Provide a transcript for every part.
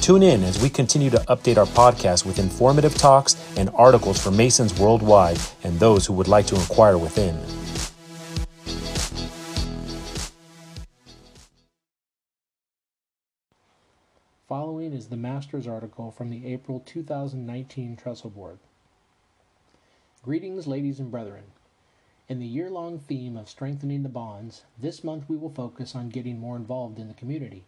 Tune in as we continue to update our podcast with informative talks and articles for Masons worldwide and those who would like to inquire within. Following is the Master's article from the April 2019 Trestle Board. Greetings, ladies and brethren. In the year long theme of strengthening the bonds, this month we will focus on getting more involved in the community.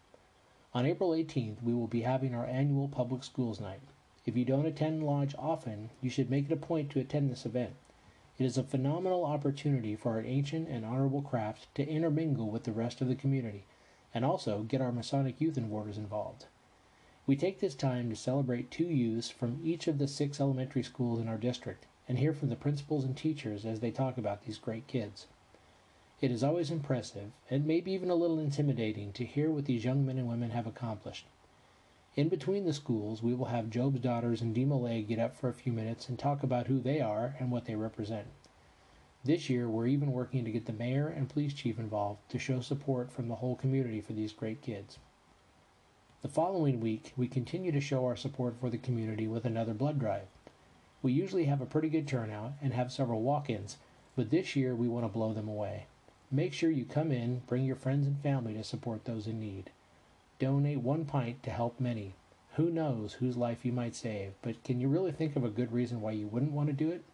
On April 18th, we will be having our annual public schools night. If you don't attend Lodge often, you should make it a point to attend this event. It is a phenomenal opportunity for our ancient and honorable craft to intermingle with the rest of the community and also get our Masonic youth and warders involved. We take this time to celebrate two youths from each of the six elementary schools in our district and hear from the principals and teachers as they talk about these great kids. It is always impressive, and maybe even a little intimidating, to hear what these young men and women have accomplished. In between the schools, we will have Job's daughters and Demolay get up for a few minutes and talk about who they are and what they represent. This year, we're even working to get the mayor and police chief involved to show support from the whole community for these great kids. The following week, we continue to show our support for the community with another blood drive. We usually have a pretty good turnout and have several walk ins, but this year we want to blow them away. Make sure you come in, bring your friends and family to support those in need. Donate one pint to help many. Who knows whose life you might save, but can you really think of a good reason why you wouldn't want to do it?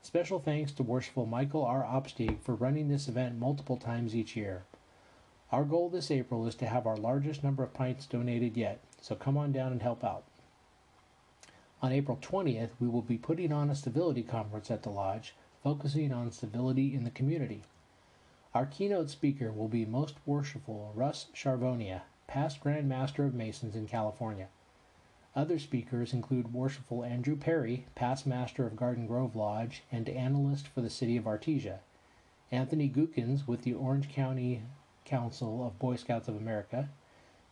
Special thanks to Worshipful Michael R. Opsteig for running this event multiple times each year. Our goal this April is to have our largest number of pints donated yet, so come on down and help out. On April 20th, we will be putting on a civility conference at the Lodge, focusing on civility in the community. Our keynote speaker will be Most Worshipful Russ Charvonia, past Grand Master of Masons in California. Other speakers include Worshipful Andrew Perry, past Master of Garden Grove Lodge and analyst for the City of Artesia, Anthony Gookins with the Orange County Council of Boy Scouts of America,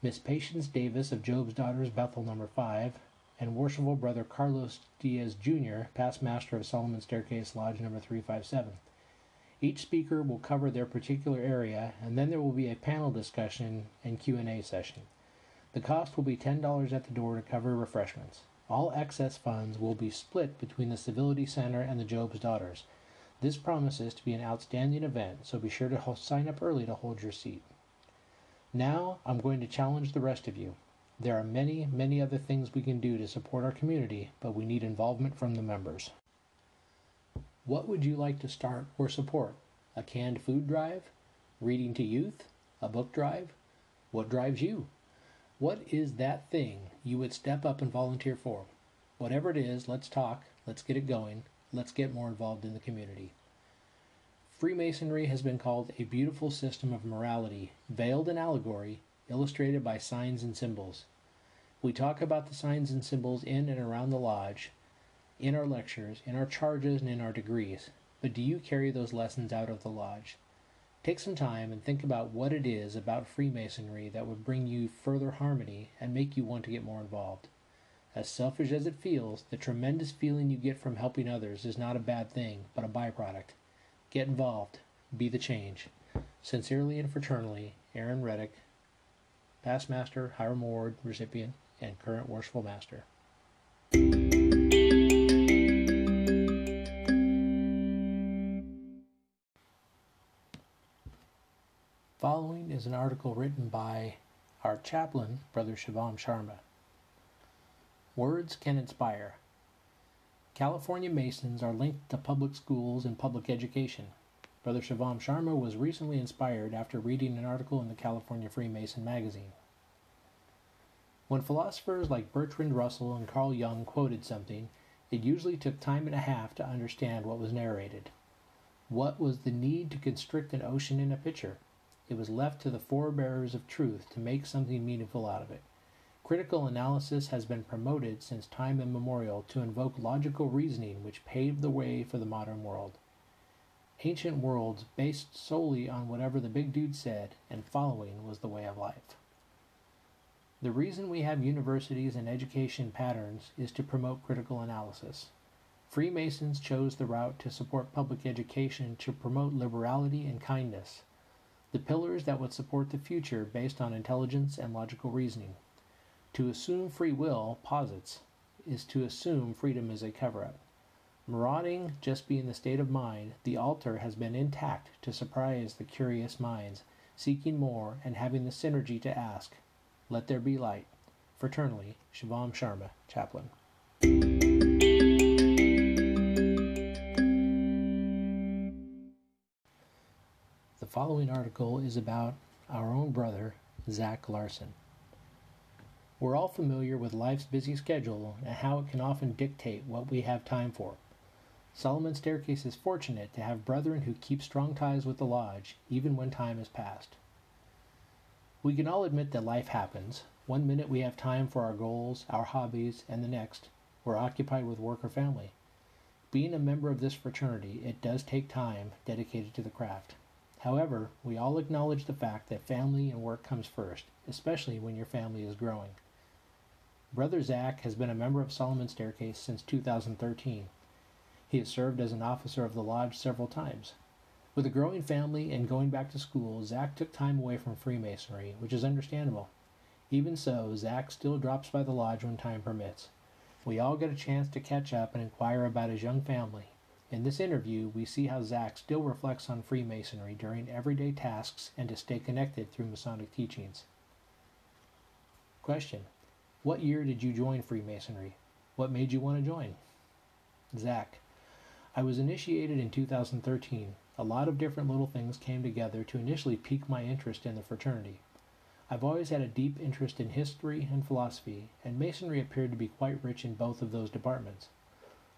Miss Patience Davis of Job's Daughters Bethel Number 5, and Worshipful Brother Carlos Diaz Jr., past master of Solomon Staircase Lodge Number 357. Each speaker will cover their particular area, and then there will be a panel discussion and Q&A session. The cost will be $10 at the door to cover refreshments. All excess funds will be split between the Civility Center and the Job's Daughters. This promises to be an outstanding event, so be sure to sign up early to hold your seat. Now, I'm going to challenge the rest of you. There are many, many other things we can do to support our community, but we need involvement from the members. What would you like to start or support? A canned food drive? Reading to youth? A book drive? What drives you? What is that thing you would step up and volunteer for? Whatever it is, let's talk, let's get it going, let's get more involved in the community. Freemasonry has been called a beautiful system of morality, veiled in allegory, illustrated by signs and symbols. We talk about the signs and symbols in and around the lodge, in our lectures, in our charges, and in our degrees. But do you carry those lessons out of the lodge? Take some time and think about what it is about Freemasonry that would bring you further harmony and make you want to get more involved. As selfish as it feels, the tremendous feeling you get from helping others is not a bad thing, but a byproduct. Get involved. Be the change. Sincerely and fraternally, Aaron Reddick, past master, Hiram Award, recipient, and current worshipful master. Is an article written by our chaplain, Brother Shivam Sharma. Words can inspire. California Masons are linked to public schools and public education. Brother Shivam Sharma was recently inspired after reading an article in the California Freemason magazine. When philosophers like Bertrand Russell and Carl Jung quoted something, it usually took time and a half to understand what was narrated. What was the need to constrict an ocean in a pitcher? It was left to the forebearers of truth to make something meaningful out of it. Critical analysis has been promoted since time immemorial to invoke logical reasoning which paved the way for the modern world. ancient worlds based solely on whatever the big dude said, and following was the way of life. The reason we have universities and education patterns is to promote critical analysis. Freemasons chose the route to support public education to promote liberality and kindness, the pillars that would support the future based on intelligence and logical reasoning. To assume free will, posits, is to assume freedom is a cover up. Marauding just being the state of mind, the altar has been intact to surprise the curious minds, seeking more and having the synergy to ask, Let there be light. Fraternally, Shivam Sharma, Chaplain. Following article is about our own brother, Zach Larson. We're all familiar with life's busy schedule and how it can often dictate what we have time for. Solomon Staircase is fortunate to have brethren who keep strong ties with the lodge, even when time has passed. We can all admit that life happens. One minute we have time for our goals, our hobbies, and the next, we're occupied with work or family. Being a member of this fraternity, it does take time dedicated to the craft. However, we all acknowledge the fact that family and work comes first, especially when your family is growing. Brother Zach has been a member of Solomon Staircase since 2013. He has served as an officer of the lodge several times. With a growing family and going back to school, Zach took time away from Freemasonry, which is understandable. Even so, Zach still drops by the lodge when time permits. We all get a chance to catch up and inquire about his young family, in this interview, we see how Zach still reflects on Freemasonry during everyday tasks and to stay connected through Masonic teachings. Question What year did you join Freemasonry? What made you want to join? Zach I was initiated in 2013. A lot of different little things came together to initially pique my interest in the fraternity. I've always had a deep interest in history and philosophy, and Masonry appeared to be quite rich in both of those departments.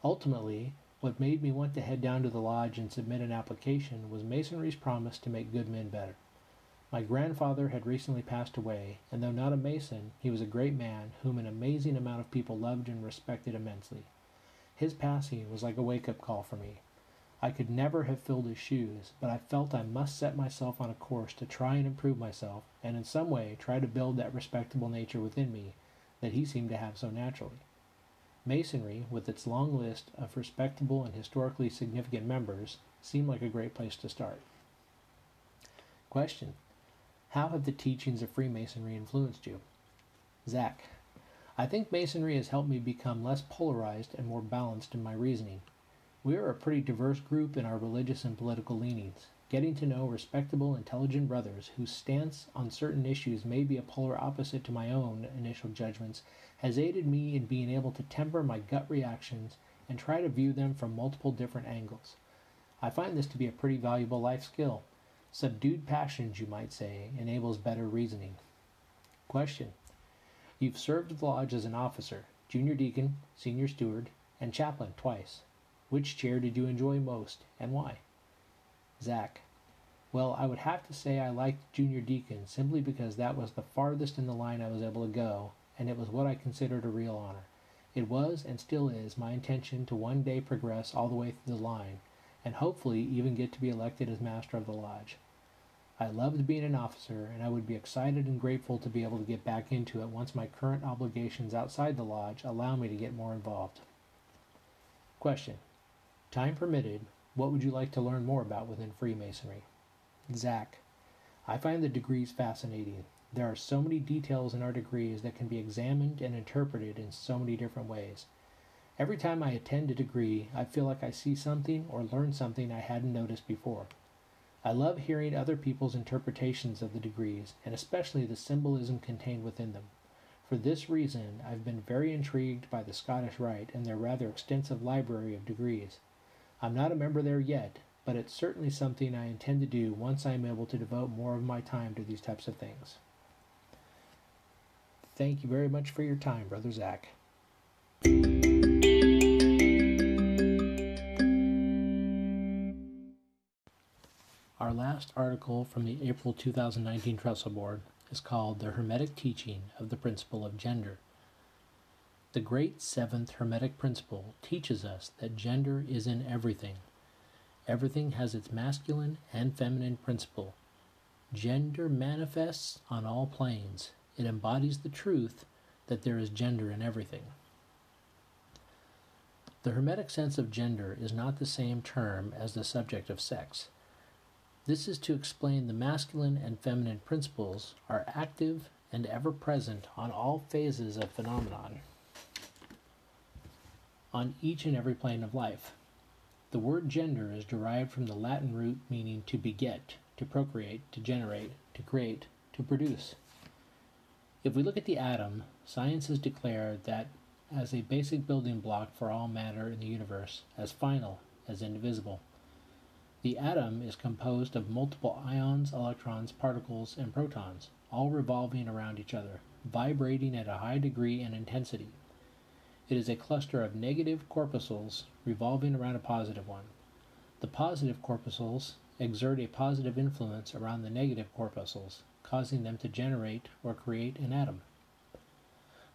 Ultimately, what made me want to head down to the lodge and submit an application was Masonry's promise to make good men better. My grandfather had recently passed away, and though not a Mason, he was a great man whom an amazing amount of people loved and respected immensely. His passing was like a wake up call for me. I could never have filled his shoes, but I felt I must set myself on a course to try and improve myself, and in some way try to build that respectable nature within me that he seemed to have so naturally. Masonry, with its long list of respectable and historically significant members, seemed like a great place to start. Question How have the teachings of Freemasonry influenced you? Zach I think Masonry has helped me become less polarized and more balanced in my reasoning. We are a pretty diverse group in our religious and political leanings. Getting to know respectable, intelligent brothers whose stance on certain issues may be a polar opposite to my own initial judgments has aided me in being able to temper my gut reactions and try to view them from multiple different angles. I find this to be a pretty valuable life skill. Subdued passions, you might say, enables better reasoning. Question You've served the lodge as an officer, junior deacon, senior steward, and chaplain twice. Which chair did you enjoy most, and why? Zach. Well, I would have to say I liked junior deacon simply because that was the farthest in the line I was able to go, and it was what I considered a real honor. It was and still is my intention to one day progress all the way through the line, and hopefully even get to be elected as Master of the Lodge. I loved being an officer, and I would be excited and grateful to be able to get back into it once my current obligations outside the Lodge allow me to get more involved. Question Time permitted, what would you like to learn more about within Freemasonry? Zach, I find the degrees fascinating. There are so many details in our degrees that can be examined and interpreted in so many different ways. Every time I attend a degree, I feel like I see something or learn something I hadn't noticed before. I love hearing other people's interpretations of the degrees, and especially the symbolism contained within them. For this reason, I've been very intrigued by the Scottish Rite and their rather extensive library of degrees. I'm not a member there yet, but it's certainly something I intend to do once I am able to devote more of my time to these types of things. Thank you very much for your time, Brother Zach. Our last article from the April 2019 Trestle Board is called The Hermetic Teaching of the Principle of Gender. The great seventh Hermetic principle teaches us that gender is in everything. Everything has its masculine and feminine principle. Gender manifests on all planes. It embodies the truth that there is gender in everything. The Hermetic sense of gender is not the same term as the subject of sex. This is to explain the masculine and feminine principles are active and ever present on all phases of phenomenon, on each and every plane of life. The word gender is derived from the Latin root meaning to beget, to procreate, to generate, to create, to produce. If we look at the atom, science has declared that as a basic building block for all matter in the universe, as final, as indivisible. The atom is composed of multiple ions, electrons, particles, and protons, all revolving around each other, vibrating at a high degree and intensity. It is a cluster of negative corpuscles revolving around a positive one. The positive corpuscles exert a positive influence around the negative corpuscles, causing them to generate or create an atom.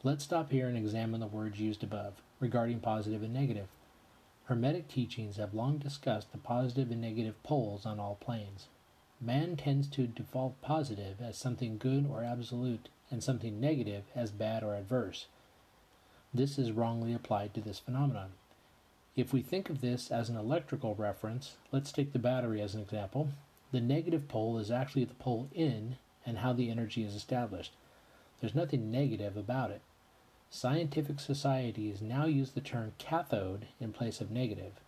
Let's stop here and examine the words used above regarding positive and negative. Hermetic teachings have long discussed the positive and negative poles on all planes. Man tends to default positive as something good or absolute, and something negative as bad or adverse. This is wrongly applied to this phenomenon. If we think of this as an electrical reference, let's take the battery as an example. The negative pole is actually the pole in and how the energy is established. There's nothing negative about it. Scientific societies now use the term cathode in place of negative.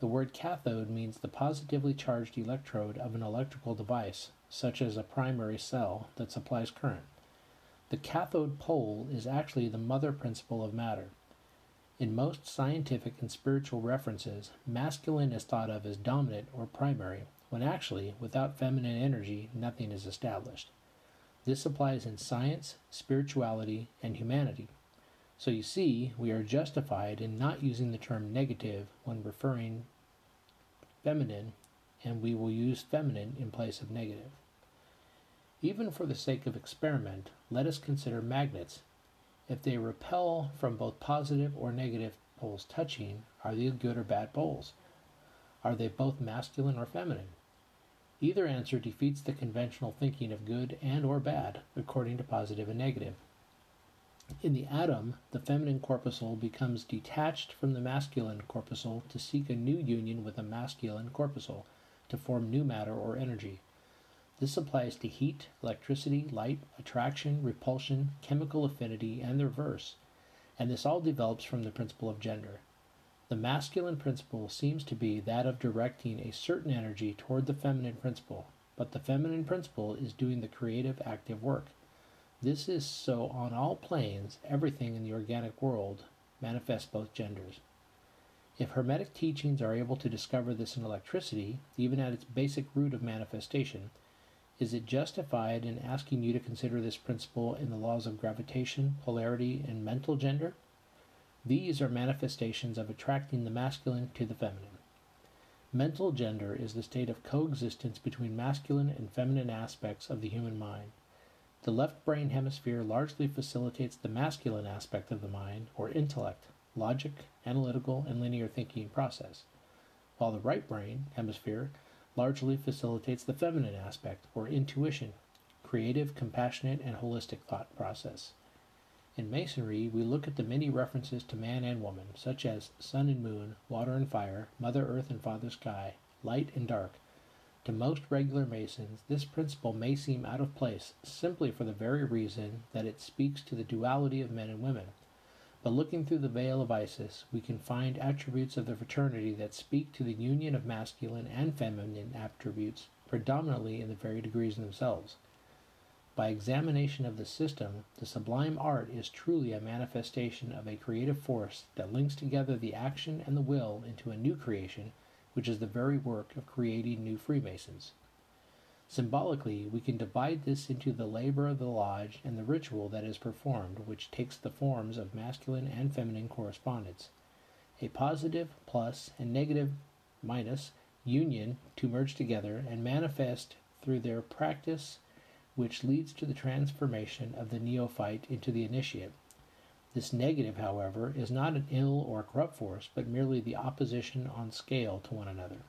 The word cathode means the positively charged electrode of an electrical device, such as a primary cell that supplies current. The cathode pole is actually the mother principle of matter. In most scientific and spiritual references, masculine is thought of as dominant or primary, when actually, without feminine energy, nothing is established. This applies in science, spirituality, and humanity. So you see, we are justified in not using the term negative when referring feminine, and we will use feminine in place of negative. Even for the sake of experiment, let us consider magnets. If they repel from both positive or negative poles touching, are they good or bad poles? Are they both masculine or feminine? Either answer defeats the conventional thinking of good and or bad according to positive and negative. In the atom, the feminine corpuscle becomes detached from the masculine corpuscle to seek a new union with a masculine corpuscle to form new matter or energy. This applies to heat, electricity, light, attraction, repulsion, chemical affinity, and the reverse, and this all develops from the principle of gender. The masculine principle seems to be that of directing a certain energy toward the feminine principle, but the feminine principle is doing the creative, active work. This is so on all planes, everything in the organic world manifests both genders. If Hermetic teachings are able to discover this in electricity, even at its basic root of manifestation, is it justified in asking you to consider this principle in the laws of gravitation, polarity, and mental gender? These are manifestations of attracting the masculine to the feminine. Mental gender is the state of coexistence between masculine and feminine aspects of the human mind. The left brain hemisphere largely facilitates the masculine aspect of the mind, or intellect, logic, analytical, and linear thinking process, while the right brain hemisphere largely facilitates the feminine aspect, or intuition, creative, compassionate, and holistic thought process. In Masonry, we look at the many references to man and woman, such as sun and moon, water and fire, Mother Earth and Father Sky, light and dark, to most regular Masons, this principle may seem out of place simply for the very reason that it speaks to the duality of men and women. But looking through the veil of Isis, we can find attributes of the fraternity that speak to the union of masculine and feminine attributes, predominantly in the very degrees themselves. By examination of the system, the sublime art is truly a manifestation of a creative force that links together the action and the will into a new creation which is the very work of creating new Freemasons. Symbolically, we can divide this into the labor of the lodge and the ritual that is performed, which takes the forms of masculine and feminine correspondence. A positive, plus, and negative, minus, union to merge together and manifest through their practice, which leads to the transformation of the neophyte into the initiate. This negative, however, is not an ill or corrupt force, but merely the opposition on scale to one another.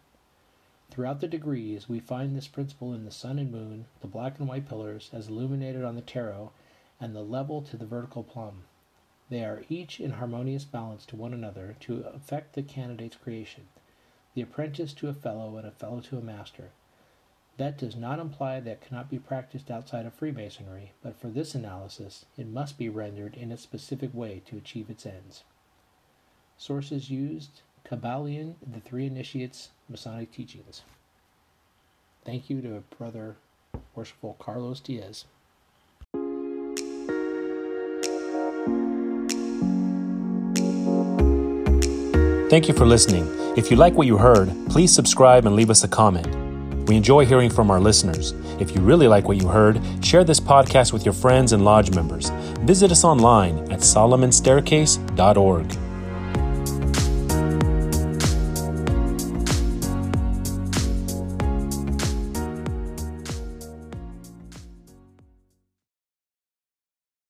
Throughout the degrees, we find this principle in the sun and moon, the black and white pillars as illuminated on the tarot, and the level to the vertical plumb. They are each in harmonious balance to one another to affect the candidate's creation, the apprentice to a fellow and a fellow to a master. That does not imply that cannot be practiced outside of Freemasonry, but for this analysis, it must be rendered in a specific way to achieve its ends. Sources used Kybalion, The Three Initiates, Masonic Teachings. Thank you to Brother Worshipful Carlos Diaz. Thank you for listening. If you like what you heard, please subscribe and leave us a comment. We enjoy hearing from our listeners. If you really like what you heard, share this podcast with your friends and lodge members. Visit us online at solomonstaircase.org.